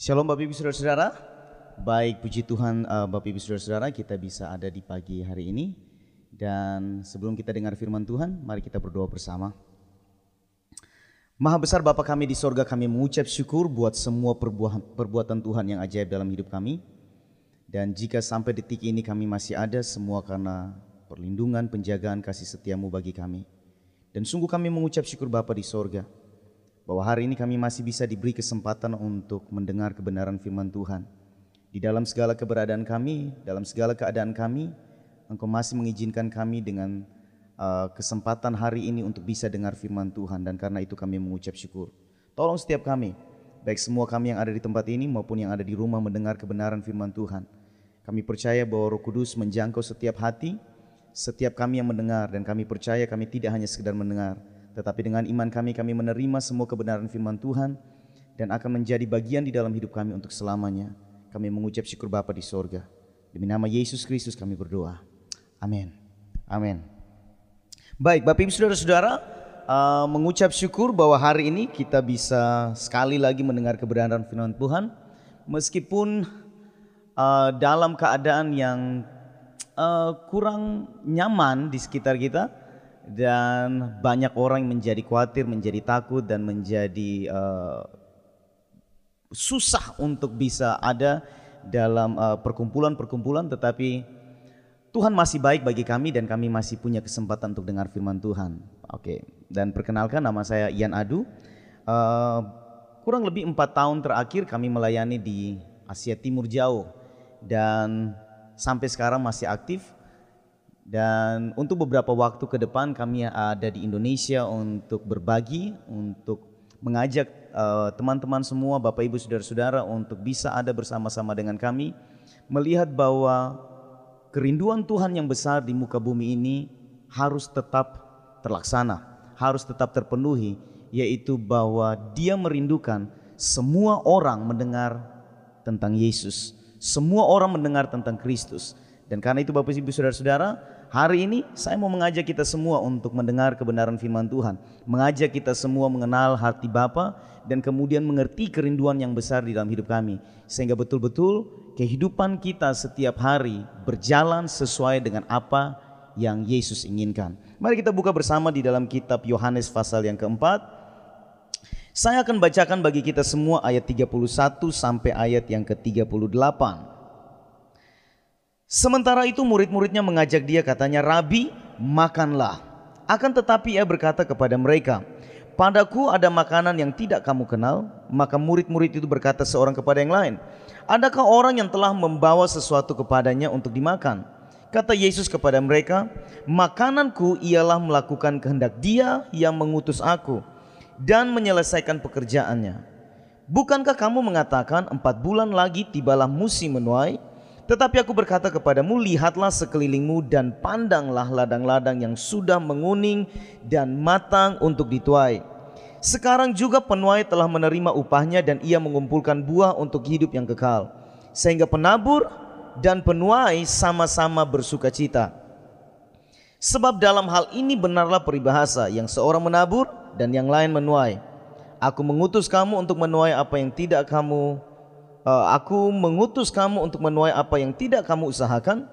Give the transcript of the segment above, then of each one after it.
Shalom Bapak Ibu Saudara-saudara. Baik puji Tuhan uh, Bapak Ibu Saudara-saudara kita bisa ada di pagi hari ini. Dan sebelum kita dengar firman Tuhan, mari kita berdoa bersama. Maha besar Bapa kami di sorga kami mengucap syukur buat semua perbuatan, perbuatan Tuhan yang ajaib dalam hidup kami. Dan jika sampai detik ini kami masih ada semua karena perlindungan, penjagaan, kasih setiamu bagi kami. Dan sungguh kami mengucap syukur Bapa di sorga bahwa hari ini kami masih bisa diberi kesempatan untuk mendengar kebenaran firman Tuhan. Di dalam segala keberadaan kami, dalam segala keadaan kami, Engkau masih mengizinkan kami dengan uh, kesempatan hari ini untuk bisa dengar firman Tuhan dan karena itu kami mengucap syukur. Tolong setiap kami, baik semua kami yang ada di tempat ini maupun yang ada di rumah mendengar kebenaran firman Tuhan. Kami percaya bahwa Roh Kudus menjangkau setiap hati, setiap kami yang mendengar dan kami percaya kami tidak hanya sekedar mendengar, tetapi dengan iman kami kami menerima semua kebenaran firman Tuhan dan akan menjadi bagian di dalam hidup kami untuk selamanya. Kami mengucap syukur Bapa di sorga. Demi nama Yesus Kristus kami berdoa. Amin. Amin. Baik, Bapak Ibu Saudara-saudara, uh, mengucap syukur bahwa hari ini kita bisa sekali lagi mendengar kebenaran firman Tuhan meskipun uh, dalam keadaan yang uh, kurang nyaman di sekitar kita dan banyak orang menjadi khawatir, menjadi takut dan menjadi uh, susah untuk bisa ada dalam perkumpulan-perkumpulan uh, tetapi Tuhan masih baik bagi kami dan kami masih punya kesempatan untuk dengar firman Tuhan. Oke, dan perkenalkan nama saya Ian Adu. Uh, kurang lebih empat tahun terakhir kami melayani di Asia Timur Jauh dan sampai sekarang masih aktif. Dan untuk beberapa waktu ke depan kami ada di Indonesia untuk berbagi, untuk mengajak eh, teman-teman uh, semua, Bapak Ibu Saudara-saudara untuk bisa ada bersama-sama dengan kami melihat bahwa kerinduan Tuhan yang besar di muka bumi ini harus tetap terlaksana, harus tetap terpenuhi, yaitu bahwa Dia merindukan semua orang mendengar tentang Yesus, semua orang mendengar tentang Kristus. Dan karena itu Bapak Ibu Saudara-saudara, hari ini saya mau mengajak kita semua untuk mendengar kebenaran firman Tuhan, mengajak kita semua mengenal hati Bapa dan kemudian mengerti kerinduan yang besar di dalam hidup kami, sehingga betul-betul kehidupan kita setiap hari berjalan sesuai dengan apa yang Yesus inginkan. Mari kita buka bersama di dalam kitab Yohanes pasal yang keempat. Saya akan bacakan bagi kita semua ayat 31 sampai ayat yang ke-38. Sementara itu murid-muridnya mengajak dia katanya, Rabi makanlah. Akan tetapi ia berkata kepada mereka, Padaku ada makanan yang tidak kamu kenal. Maka murid-murid itu berkata seorang kepada yang lain, Adakah orang yang telah membawa sesuatu kepadanya untuk dimakan? Kata Yesus kepada mereka, Makananku ialah melakukan kehendak dia yang mengutus aku dan menyelesaikan pekerjaannya. Bukankah kamu mengatakan empat bulan lagi tibalah musim menuai? Tetapi aku berkata kepadamu, lihatlah sekelilingmu dan pandanglah ladang-ladang yang sudah menguning dan matang untuk dituai. Sekarang juga penuai telah menerima upahnya dan ia mengumpulkan buah untuk hidup yang kekal. Sehingga penabur dan penuai sama-sama bersuka cita. Sebab dalam hal ini benarlah peribahasa yang seorang menabur dan yang lain menuai. Aku mengutus kamu untuk menuai apa yang tidak kamu aku mengutus kamu untuk menuai apa yang tidak kamu usahakan.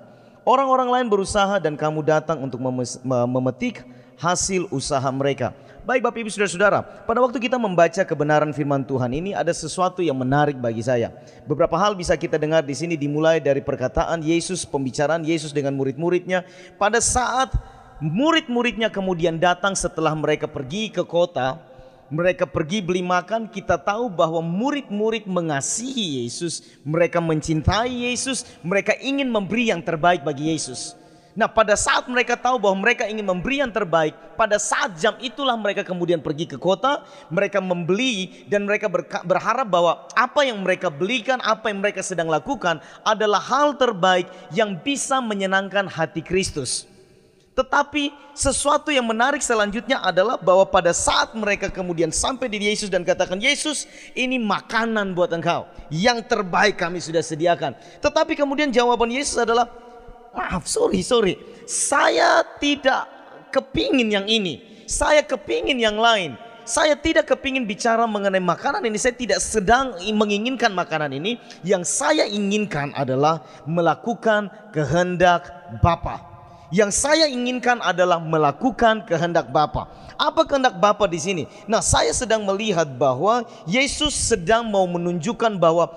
Orang-orang lain berusaha dan kamu datang untuk memetik hasil usaha mereka. Baik Bapak Ibu Saudara-saudara, pada waktu kita membaca kebenaran firman Tuhan ini ada sesuatu yang menarik bagi saya. Beberapa hal bisa kita dengar di sini dimulai dari perkataan Yesus, pembicaraan Yesus dengan murid-muridnya pada saat murid-muridnya kemudian datang setelah mereka pergi ke kota mereka pergi beli makan, kita tahu bahwa murid-murid mengasihi Yesus, mereka mencintai Yesus, mereka ingin memberi yang terbaik bagi Yesus. Nah, pada saat mereka tahu bahwa mereka ingin memberi yang terbaik, pada saat jam itulah mereka kemudian pergi ke kota, mereka membeli dan mereka berharap bahwa apa yang mereka belikan, apa yang mereka sedang lakukan adalah hal terbaik yang bisa menyenangkan hati Kristus. Tetapi sesuatu yang menarik selanjutnya adalah bahwa pada saat mereka kemudian sampai di Yesus dan katakan, Yesus ini makanan buat engkau. Yang terbaik kami sudah sediakan. Tetapi kemudian jawaban Yesus adalah, maaf sorry sorry. Saya tidak kepingin yang ini. Saya kepingin yang lain. saya tidak kepingin bicara mengenai makanan ini. Saya tidak sedang menginginkan makanan ini. Yang saya inginkan adalah melakukan kehendak Bapa. Yang saya inginkan adalah melakukan kehendak Bapa. Apa kehendak Bapa di sini? Nah, saya sedang melihat bahwa Yesus sedang mau menunjukkan bahwa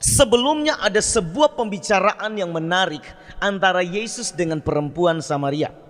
sebelumnya ada sebuah pembicaraan yang menarik antara Yesus dengan perempuan Samaria.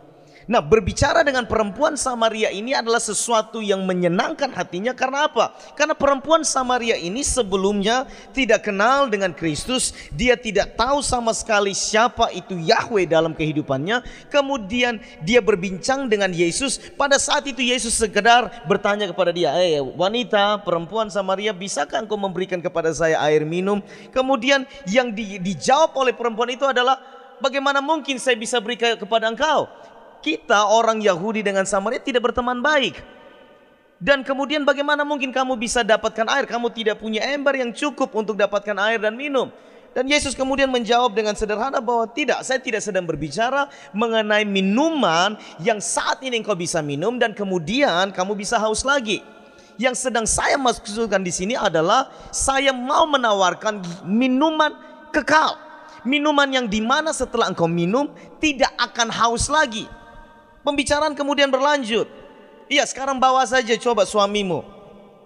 Nah, berbicara dengan perempuan Samaria ini adalah sesuatu yang menyenangkan hatinya karena apa? Karena perempuan Samaria ini sebelumnya tidak kenal dengan Kristus, dia tidak tahu sama sekali siapa itu Yahweh dalam kehidupannya. Kemudian dia berbincang dengan Yesus. Pada saat itu Yesus sekedar bertanya kepada dia, "Eh, wanita, perempuan Samaria, bisakah engkau memberikan kepada saya air minum?" Kemudian yang di, dijawab oleh perempuan itu adalah, "Bagaimana mungkin saya bisa beri kepada engkau?" Kita orang Yahudi dengan Samaria tidak berteman baik. Dan kemudian bagaimana mungkin kamu bisa dapatkan air? Kamu tidak punya ember yang cukup untuk dapatkan air dan minum. Dan Yesus kemudian menjawab dengan sederhana bahwa tidak, saya tidak sedang berbicara mengenai minuman yang saat ini engkau bisa minum dan kemudian kamu bisa haus lagi. Yang sedang saya maksudkan di sini adalah saya mau menawarkan minuman kekal. Minuman yang di mana setelah engkau minum tidak akan haus lagi. Pembicaraan kemudian berlanjut. Iya sekarang bawa saja coba suamimu.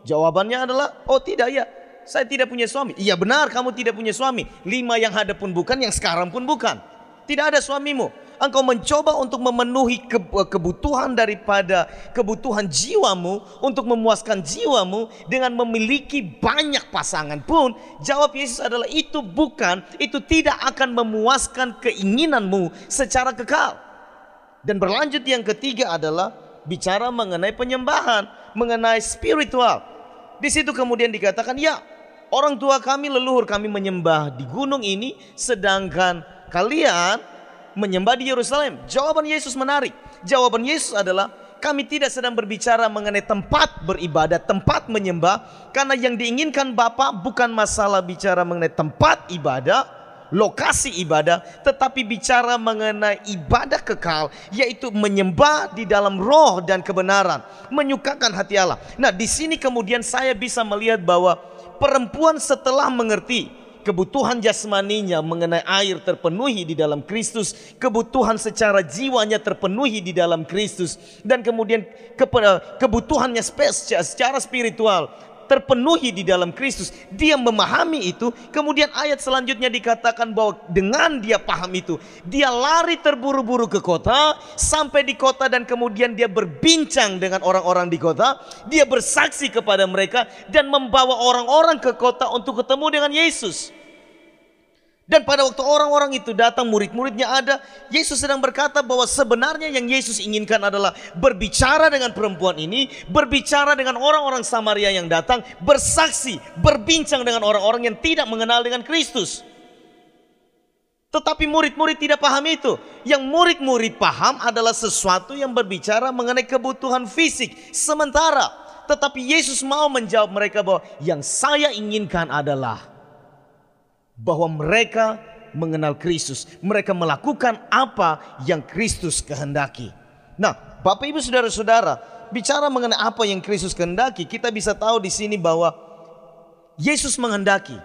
Jawabannya adalah, oh tidak ya, saya tidak punya suami. Iya benar kamu tidak punya suami. Lima yang ada pun bukan, yang sekarang pun bukan. Tidak ada suamimu. Engkau mencoba untuk memenuhi kebutuhan daripada kebutuhan jiwamu untuk memuaskan jiwamu dengan memiliki banyak pasangan pun jawab Yesus adalah itu bukan itu tidak akan memuaskan keinginanmu secara kekal. Dan berlanjut yang ketiga adalah bicara mengenai penyembahan, mengenai spiritual. Di situ kemudian dikatakan, ya orang tua kami leluhur kami menyembah di gunung ini, sedangkan kalian menyembah di Yerusalem. Jawaban Yesus menarik. Jawaban Yesus adalah kami tidak sedang berbicara mengenai tempat beribadat, tempat menyembah, karena yang diinginkan Bapak bukan masalah bicara mengenai tempat ibadah, lokasi ibadah, tetapi bicara mengenai ibadah kekal, yaitu menyembah di dalam roh dan kebenaran, menyukakan hati Allah. Nah, di sini kemudian saya bisa melihat bahwa perempuan setelah mengerti kebutuhan jasmaninya mengenai air terpenuhi di dalam Kristus, kebutuhan secara jiwanya terpenuhi di dalam Kristus, dan kemudian kebutuhannya secara spiritual terpenuhi di dalam Kristus, dia memahami itu, kemudian ayat selanjutnya dikatakan bahwa dengan dia paham itu, dia lari terburu-buru ke kota, sampai di kota dan kemudian dia berbincang dengan orang-orang di kota, dia bersaksi kepada mereka dan membawa orang-orang ke kota untuk ketemu dengan Yesus. Dan pada waktu orang-orang itu datang, murid-muridnya ada, Yesus sedang berkata bahwa sebenarnya yang Yesus inginkan adalah berbicara dengan perempuan ini, berbicara dengan orang-orang Samaria yang datang, bersaksi, berbincang dengan orang-orang yang tidak mengenal dengan Kristus. Tetapi murid-murid tidak paham itu. Yang murid-murid paham adalah sesuatu yang berbicara mengenai kebutuhan fisik sementara. Tetapi Yesus mau menjawab mereka bahwa yang saya inginkan adalah bahwa mereka mengenal Kristus. Mereka melakukan apa yang Kristus kehendaki. Nah, Bapak Ibu Saudara-saudara, bicara mengenai apa yang Kristus kehendaki, kita bisa tahu di sini bahwa Yesus menghendaki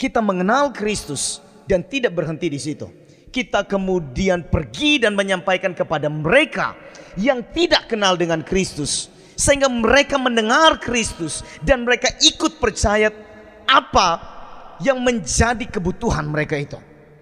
kita mengenal Kristus dan tidak berhenti di situ. Kita kemudian pergi dan menyampaikan kepada mereka yang tidak kenal dengan Kristus sehingga mereka mendengar Kristus dan mereka ikut percaya apa yang menjadi kebutuhan mereka itu.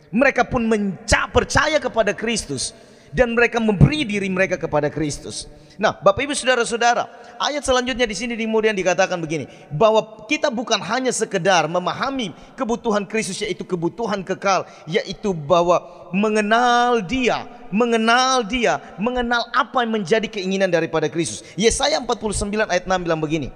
Mereka pun menca percaya kepada Kristus dan mereka memberi diri mereka kepada Kristus. Nah, Bapak Ibu Saudara-saudara, ayat selanjutnya di sini kemudian dikatakan begini, bahwa kita bukan hanya sekedar memahami kebutuhan Kristus yaitu kebutuhan kekal, yaitu bahwa mengenal Dia, mengenal Dia, mengenal apa yang menjadi keinginan daripada Kristus. Yesaya 49 ayat 6 bilang begini,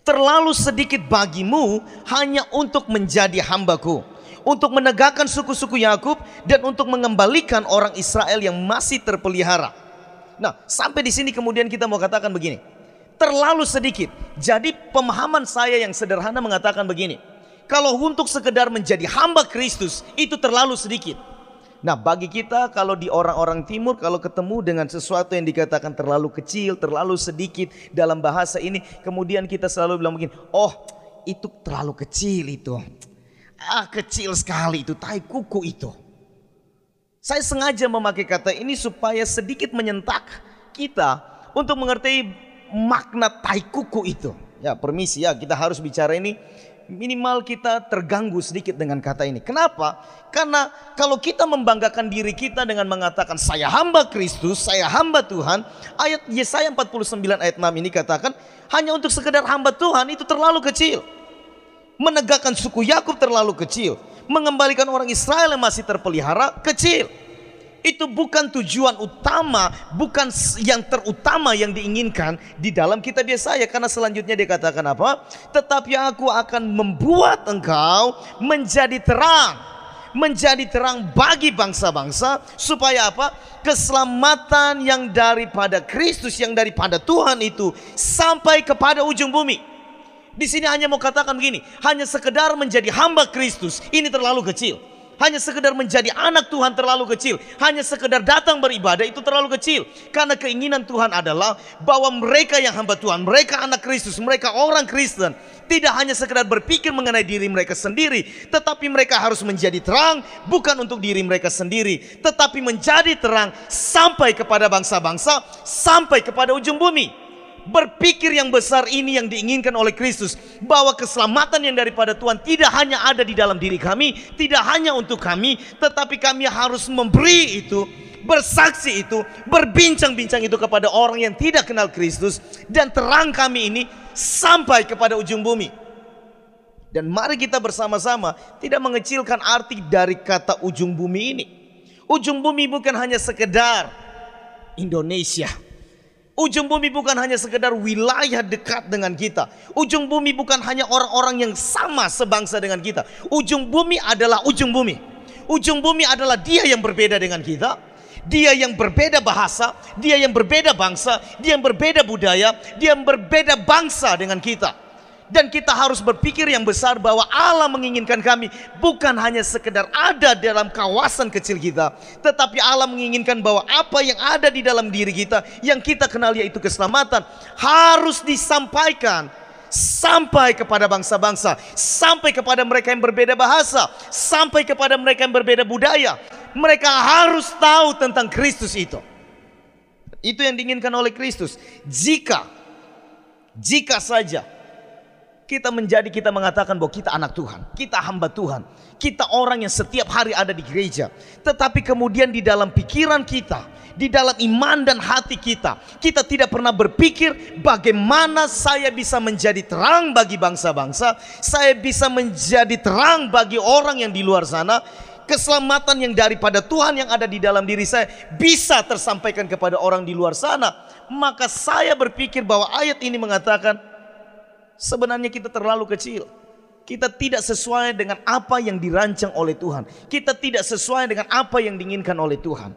Terlalu sedikit bagimu hanya untuk menjadi hambaku. Untuk menegakkan suku-suku Yakub dan untuk mengembalikan orang Israel yang masih terpelihara. Nah, sampai di sini kemudian kita mau katakan begini. Terlalu sedikit. Jadi pemahaman saya yang sederhana mengatakan begini. Kalau untuk sekedar menjadi hamba Kristus itu terlalu sedikit. Nah, bagi kita kalau di orang-orang timur kalau ketemu dengan sesuatu yang dikatakan terlalu kecil, terlalu sedikit dalam bahasa ini, kemudian kita selalu bilang begini, "Oh, itu terlalu kecil itu." Ah, kecil sekali itu tai kuku itu. Saya sengaja memakai kata ini supaya sedikit menyentak kita untuk mengerti makna tai kuku itu. Ya, permisi ya, kita harus bicara ini minimal kita terganggu sedikit dengan kata ini. Kenapa? Karena kalau kita membanggakan diri kita dengan mengatakan saya hamba Kristus, saya hamba Tuhan, ayat Yesaya 49 ayat 6 ini katakan hanya untuk sekedar hamba Tuhan itu terlalu kecil. Menegakkan suku Yakub terlalu kecil, mengembalikan orang Israel yang masih terpelihara kecil itu bukan tujuan utama, bukan yang terutama yang diinginkan di dalam kitab Yesaya karena selanjutnya dia katakan apa? Tetapi aku akan membuat engkau menjadi terang, menjadi terang bagi bangsa-bangsa supaya apa? Keselamatan yang daripada Kristus yang daripada Tuhan itu sampai kepada ujung bumi. Di sini hanya mau katakan begini, hanya sekedar menjadi hamba Kristus ini terlalu kecil hanya sekedar menjadi anak Tuhan terlalu kecil, hanya sekedar datang beribadah itu terlalu kecil. Karena keinginan Tuhan adalah bahwa mereka yang hamba Tuhan, mereka anak Kristus, mereka orang Kristen, tidak hanya sekedar berpikir mengenai diri mereka sendiri, tetapi mereka harus menjadi terang bukan untuk diri mereka sendiri, tetapi menjadi terang sampai kepada bangsa-bangsa, sampai kepada ujung bumi berpikir yang besar ini yang diinginkan oleh Kristus bahwa keselamatan yang daripada Tuhan tidak hanya ada di dalam diri kami, tidak hanya untuk kami, tetapi kami harus memberi itu, bersaksi itu, berbincang-bincang itu kepada orang yang tidak kenal Kristus dan terang kami ini sampai kepada ujung bumi. Dan mari kita bersama-sama tidak mengecilkan arti dari kata ujung bumi ini. Ujung bumi bukan hanya sekedar Indonesia Ujung bumi bukan hanya sekedar wilayah dekat dengan kita. Ujung bumi bukan hanya orang-orang yang sama sebangsa dengan kita. Ujung bumi adalah ujung bumi. Ujung bumi adalah dia yang berbeda dengan kita. Dia yang berbeda bahasa, dia yang berbeda bangsa, dia yang berbeda budaya, dia yang berbeda bangsa dengan kita. Dan kita harus berpikir yang besar bahwa Allah menginginkan kami bukan hanya sekedar ada dalam kawasan kecil kita. Tetapi Allah menginginkan bahwa apa yang ada di dalam diri kita yang kita kenal yaitu keselamatan harus disampaikan sampai kepada bangsa-bangsa, sampai kepada mereka yang berbeda bahasa, sampai kepada mereka yang berbeda budaya. Mereka harus tahu tentang Kristus itu. Itu yang diinginkan oleh Kristus. Jika jika saja kita menjadi kita mengatakan bahwa kita anak Tuhan, kita hamba Tuhan, kita orang yang setiap hari ada di gereja. Tetapi kemudian di dalam pikiran kita, di dalam iman dan hati kita, kita tidak pernah berpikir bagaimana saya bisa menjadi terang bagi bangsa-bangsa, saya bisa menjadi terang bagi orang yang di luar sana, keselamatan yang daripada Tuhan yang ada di dalam diri saya bisa tersampaikan kepada orang di luar sana. Maka saya berpikir bahwa ayat ini mengatakan Sebenarnya kita terlalu kecil. Kita tidak sesuai dengan apa yang dirancang oleh Tuhan. Kita tidak sesuai dengan apa yang diinginkan oleh Tuhan.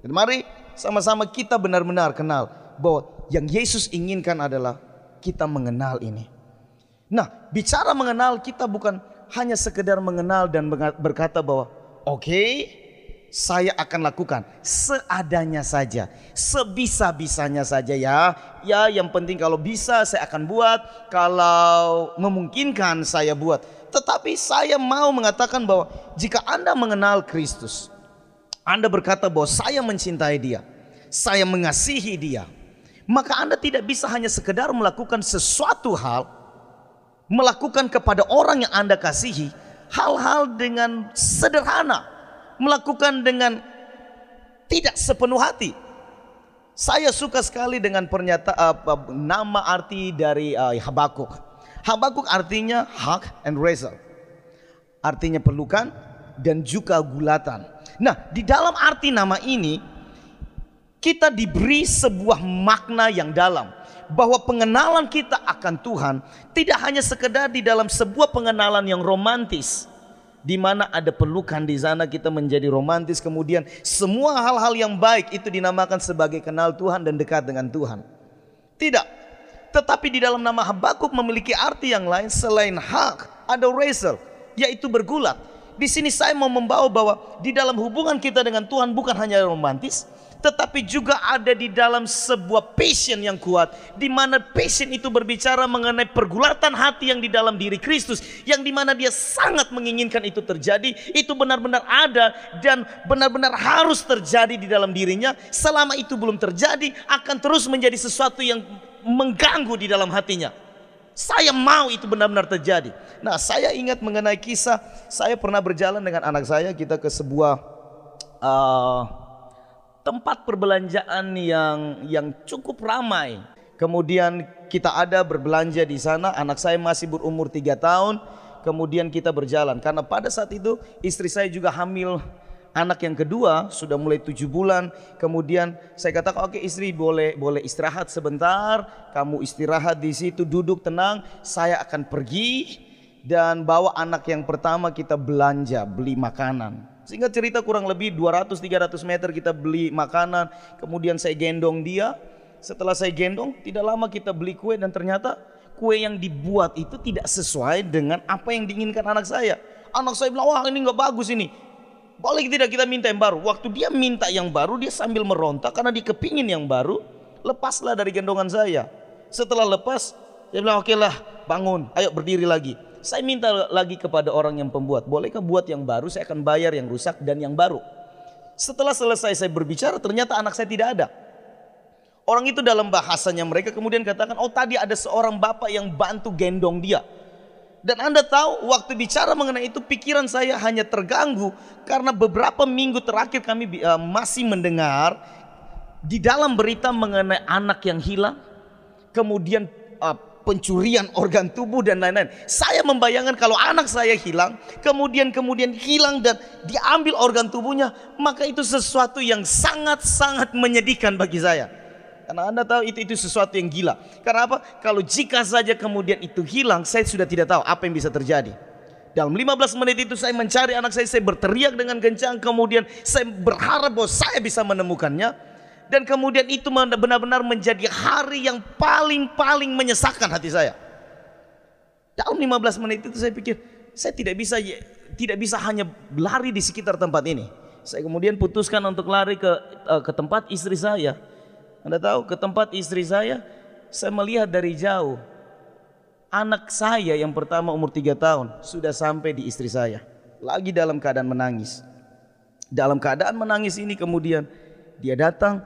Dan mari sama-sama kita benar-benar kenal bahwa yang Yesus inginkan adalah kita mengenal ini. Nah, bicara mengenal kita bukan hanya sekedar mengenal dan berkata bahwa oke, okay, saya akan lakukan seadanya saja, sebisa-bisanya saja ya. Ya, yang penting kalau bisa saya akan buat, kalau memungkinkan saya buat. Tetapi saya mau mengatakan bahwa jika Anda mengenal Kristus, Anda berkata bahwa saya mencintai Dia, saya mengasihi Dia, maka Anda tidak bisa hanya sekedar melakukan sesuatu hal, melakukan kepada orang yang Anda kasihi hal-hal dengan sederhana melakukan dengan tidak sepenuh hati. Saya suka sekali dengan pernyataan uh, nama arti dari uh, Habakuk. Habakuk artinya hak and result. Artinya pelukan dan juga gulatan. Nah, di dalam arti nama ini kita diberi sebuah makna yang dalam bahwa pengenalan kita akan Tuhan tidak hanya sekedar di dalam sebuah pengenalan yang romantis di mana ada pelukan di sana kita menjadi romantis kemudian semua hal-hal yang baik itu dinamakan sebagai kenal Tuhan dan dekat dengan Tuhan. Tidak. Tetapi di dalam nama Habakuk memiliki arti yang lain selain hak, ada resel, yaitu bergulat. Di sini saya mau membawa bahwa di dalam hubungan kita dengan Tuhan bukan hanya romantis, tetapi juga ada di dalam sebuah passion yang kuat di mana passion itu berbicara mengenai pergulatan hati yang di dalam diri Kristus yang di mana dia sangat menginginkan itu terjadi itu benar-benar ada dan benar-benar harus terjadi di dalam dirinya selama itu belum terjadi akan terus menjadi sesuatu yang mengganggu di dalam hatinya saya mau itu benar-benar terjadi. Nah, saya ingat mengenai kisah saya pernah berjalan dengan anak saya kita ke sebuah uh, tempat perbelanjaan yang yang cukup ramai. Kemudian kita ada berbelanja di sana, anak saya masih berumur tiga tahun. Kemudian kita berjalan karena pada saat itu istri saya juga hamil anak yang kedua sudah mulai tujuh bulan. Kemudian saya katakan oke istri boleh boleh istirahat sebentar. Kamu istirahat di situ duduk tenang. Saya akan pergi dan bawa anak yang pertama kita belanja beli makanan. Sehingga cerita kurang lebih 200-300 meter kita beli makanan. Kemudian saya gendong dia. Setelah saya gendong tidak lama kita beli kue dan ternyata kue yang dibuat itu tidak sesuai dengan apa yang diinginkan anak saya. Anak saya bilang wah ini nggak bagus ini boleh tidak kita minta yang baru? Waktu dia minta yang baru, dia sambil meronta karena dia kepingin yang baru. Lepaslah dari gendongan saya. Setelah lepas, dia bilang, oke lah, bangun, ayo berdiri lagi. Saya minta lagi kepada orang yang pembuat, bolehkah buat yang baru? Saya akan bayar yang rusak dan yang baru. Setelah selesai saya berbicara, ternyata anak saya tidak ada. Orang itu dalam bahasanya mereka kemudian katakan, oh tadi ada seorang bapak yang bantu gendong dia. Dan Anda tahu waktu bicara mengenai itu pikiran saya hanya terganggu karena beberapa minggu terakhir kami uh, masih mendengar di dalam berita mengenai anak yang hilang, kemudian uh, pencurian organ tubuh dan lain-lain. Saya membayangkan kalau anak saya hilang, kemudian kemudian hilang dan diambil organ tubuhnya, maka itu sesuatu yang sangat-sangat menyedihkan bagi saya. Karena Anda tahu itu itu sesuatu yang gila. Karena apa? Kalau jika saja kemudian itu hilang, saya sudah tidak tahu apa yang bisa terjadi. Dalam 15 menit itu saya mencari anak saya, saya berteriak dengan kencang, kemudian saya berharap bahwa saya bisa menemukannya. Dan kemudian itu benar-benar menjadi hari yang paling-paling menyesakkan hati saya. Dalam 15 menit itu saya pikir, saya tidak bisa tidak bisa hanya lari di sekitar tempat ini. Saya kemudian putuskan untuk lari ke eh, ke tempat istri saya anda tahu ke tempat istri saya, saya melihat dari jauh. Anak saya yang pertama umur tiga tahun sudah sampai di istri saya. Lagi dalam keadaan menangis. Dalam keadaan menangis ini kemudian dia datang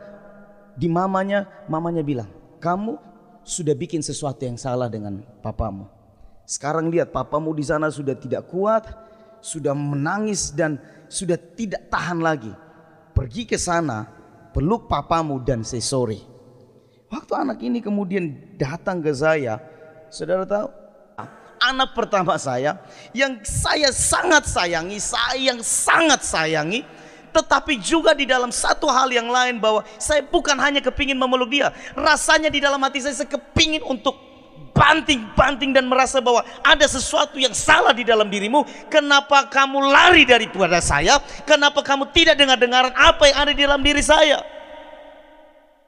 di mamanya, mamanya bilang, kamu sudah bikin sesuatu yang salah dengan papamu. Sekarang lihat papamu di sana sudah tidak kuat, sudah menangis dan sudah tidak tahan lagi. Pergi ke sana, peluk papamu dan sesore. Waktu anak ini kemudian datang ke saya, saudara tahu, anak pertama saya yang saya sangat sayangi, saya yang sangat sayangi, tetapi juga di dalam satu hal yang lain bahwa saya bukan hanya kepingin memeluk dia, rasanya di dalam hati saya, saya kepingin untuk banting-banting dan merasa bahwa ada sesuatu yang salah di dalam dirimu. Kenapa kamu lari daripada saya? Kenapa kamu tidak dengar-dengaran apa yang ada di dalam diri saya?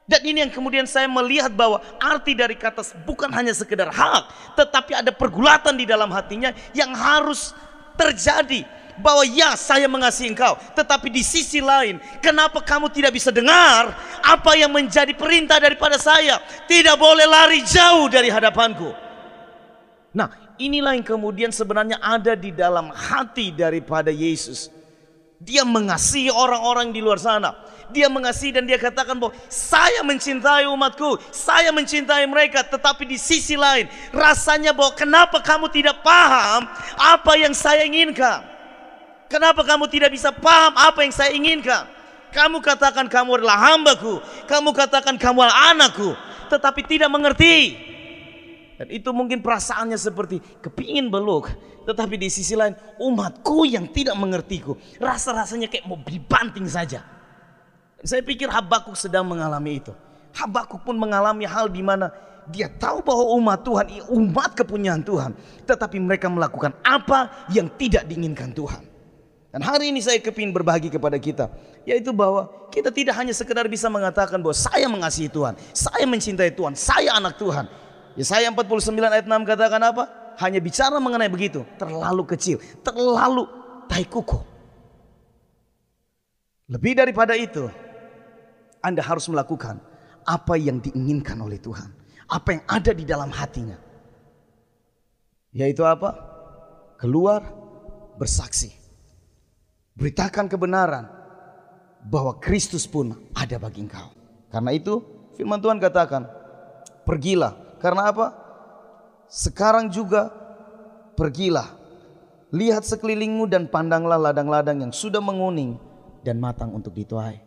Dan ini yang kemudian saya melihat bahwa arti dari kata bukan hanya sekedar hak, tetapi ada pergulatan di dalam hatinya yang harus terjadi. Bahwa ya saya mengasihi engkau. Tetapi di sisi lain Kenapa kamu tidak bisa dengar Apa yang menjadi perintah daripada saya? Tidak boleh lari jauh dari hadapanku. Nah inilah yang kemudian sebenarnya ada di dalam hati daripada Yesus. Dia mengasihi orang-orang di luar sana. Dia mengasihi dan dia katakan bahwa saya mencintai umatku, saya mencintai mereka, tetapi di sisi lain rasanya bahwa kenapa kamu tidak paham apa yang saya inginkan? Kenapa kamu tidak bisa paham apa yang saya inginkan? Kamu katakan kamu adalah hambaku, kamu katakan kamu adalah anakku, tetapi tidak mengerti. Dan itu mungkin perasaannya seperti kepingin beluk, tetapi di sisi lain umatku yang tidak mengertiku, rasa-rasanya kayak mau dibanting saja. Saya pikir Habakuk sedang mengalami itu. Habakuk pun mengalami hal di mana dia tahu bahwa umat Tuhan, umat kepunyaan Tuhan, tetapi mereka melakukan apa yang tidak diinginkan Tuhan. Dan hari ini saya kepingin berbagi kepada kita, yaitu bahwa kita tidak hanya sekedar bisa mengatakan bahwa saya mengasihi Tuhan, saya mencintai Tuhan, saya anak Tuhan. Ya saya 49 ayat 6 katakan apa? Hanya bicara mengenai begitu, terlalu kecil, terlalu tai kuku. Lebih daripada itu, Anda harus melakukan apa yang diinginkan oleh Tuhan, apa yang ada di dalam hatinya. Yaitu apa? Keluar bersaksi. Beritakan kebenaran bahwa Kristus pun ada bagi engkau. Karena itu firman Tuhan katakan, pergilah. Karena apa? Sekarang juga pergilah. Lihat sekelilingmu dan pandanglah ladang-ladang yang sudah menguning dan matang untuk dituai.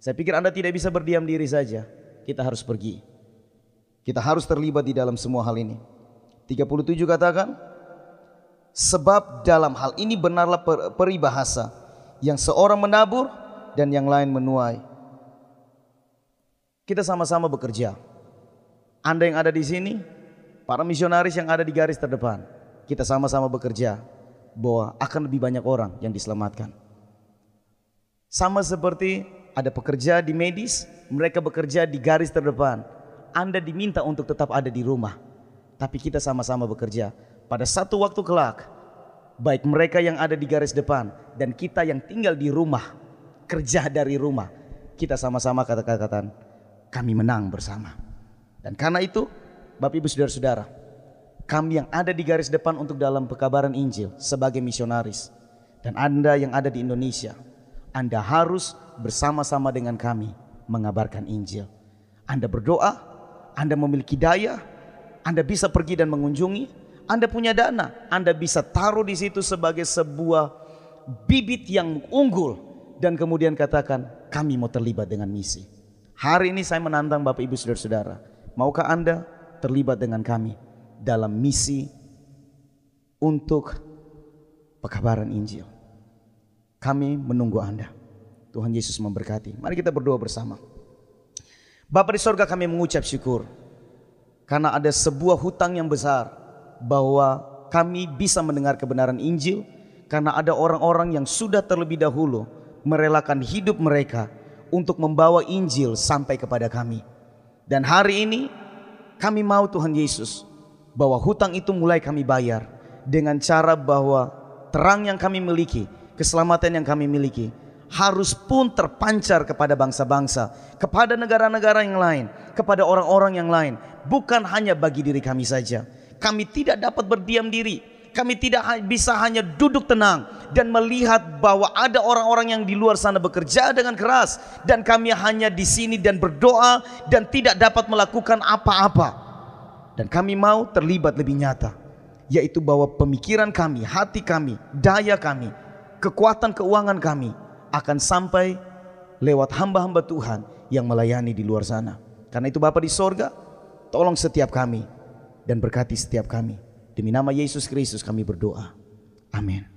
Saya pikir Anda tidak bisa berdiam diri saja. Kita harus pergi. Kita harus terlibat di dalam semua hal ini. 37 katakan, sebab dalam hal ini benarlah peribahasa yang seorang menabur dan yang lain menuai. Kita sama-sama bekerja. Anda yang ada di sini, para misionaris yang ada di garis terdepan, kita sama-sama bekerja bahwa akan lebih banyak orang yang diselamatkan. Sama seperti ada pekerja di medis, mereka bekerja di garis terdepan. Anda diminta untuk tetap ada di rumah. Tapi kita sama-sama bekerja. Pada satu waktu kelak, baik mereka yang ada di garis depan dan kita yang tinggal di rumah, kerja dari rumah, kita sama-sama kata-kata kami menang bersama. Dan karena itu, Bapak Ibu Saudara-saudara, kami yang ada di garis depan untuk dalam pekabaran Injil sebagai misionaris dan Anda yang ada di Indonesia, anda harus bersama-sama dengan kami mengabarkan Injil. Anda berdoa, Anda memiliki daya, Anda bisa pergi dan mengunjungi, Anda punya dana, Anda bisa taruh di situ sebagai sebuah bibit yang unggul dan kemudian katakan kami mau terlibat dengan misi. Hari ini saya menantang Bapak Ibu Saudara-saudara, maukah Anda terlibat dengan kami dalam misi untuk pekabaran Injil? Kami menunggu Anda. Tuhan Yesus memberkati. Mari kita berdoa bersama. Bapa di sorga kami mengucap syukur. Karena ada sebuah hutang yang besar. Bahwa kami bisa mendengar kebenaran Injil. Karena ada orang-orang yang sudah terlebih dahulu merelakan hidup mereka untuk membawa Injil sampai kepada kami. Dan hari ini kami mau Tuhan Yesus bahwa hutang itu mulai kami bayar dengan cara bahwa terang yang kami miliki keselamatan yang kami miliki harus pun terpancar kepada bangsa-bangsa, kepada negara-negara yang lain, kepada orang-orang yang lain, bukan hanya bagi diri kami saja. Kami tidak dapat berdiam diri. Kami tidak bisa hanya duduk tenang dan melihat bahwa ada orang-orang yang di luar sana bekerja dengan keras dan kami hanya di sini dan berdoa dan tidak dapat melakukan apa-apa. Dan kami mau terlibat lebih nyata, yaitu bahwa pemikiran kami, hati kami, daya kami kekuatan keuangan kami akan sampai lewat hamba-hamba Tuhan yang melayani di luar sana. Karena itu Bapak di sorga, tolong setiap kami dan berkati setiap kami. Demi nama Yesus Kristus kami berdoa. Amin.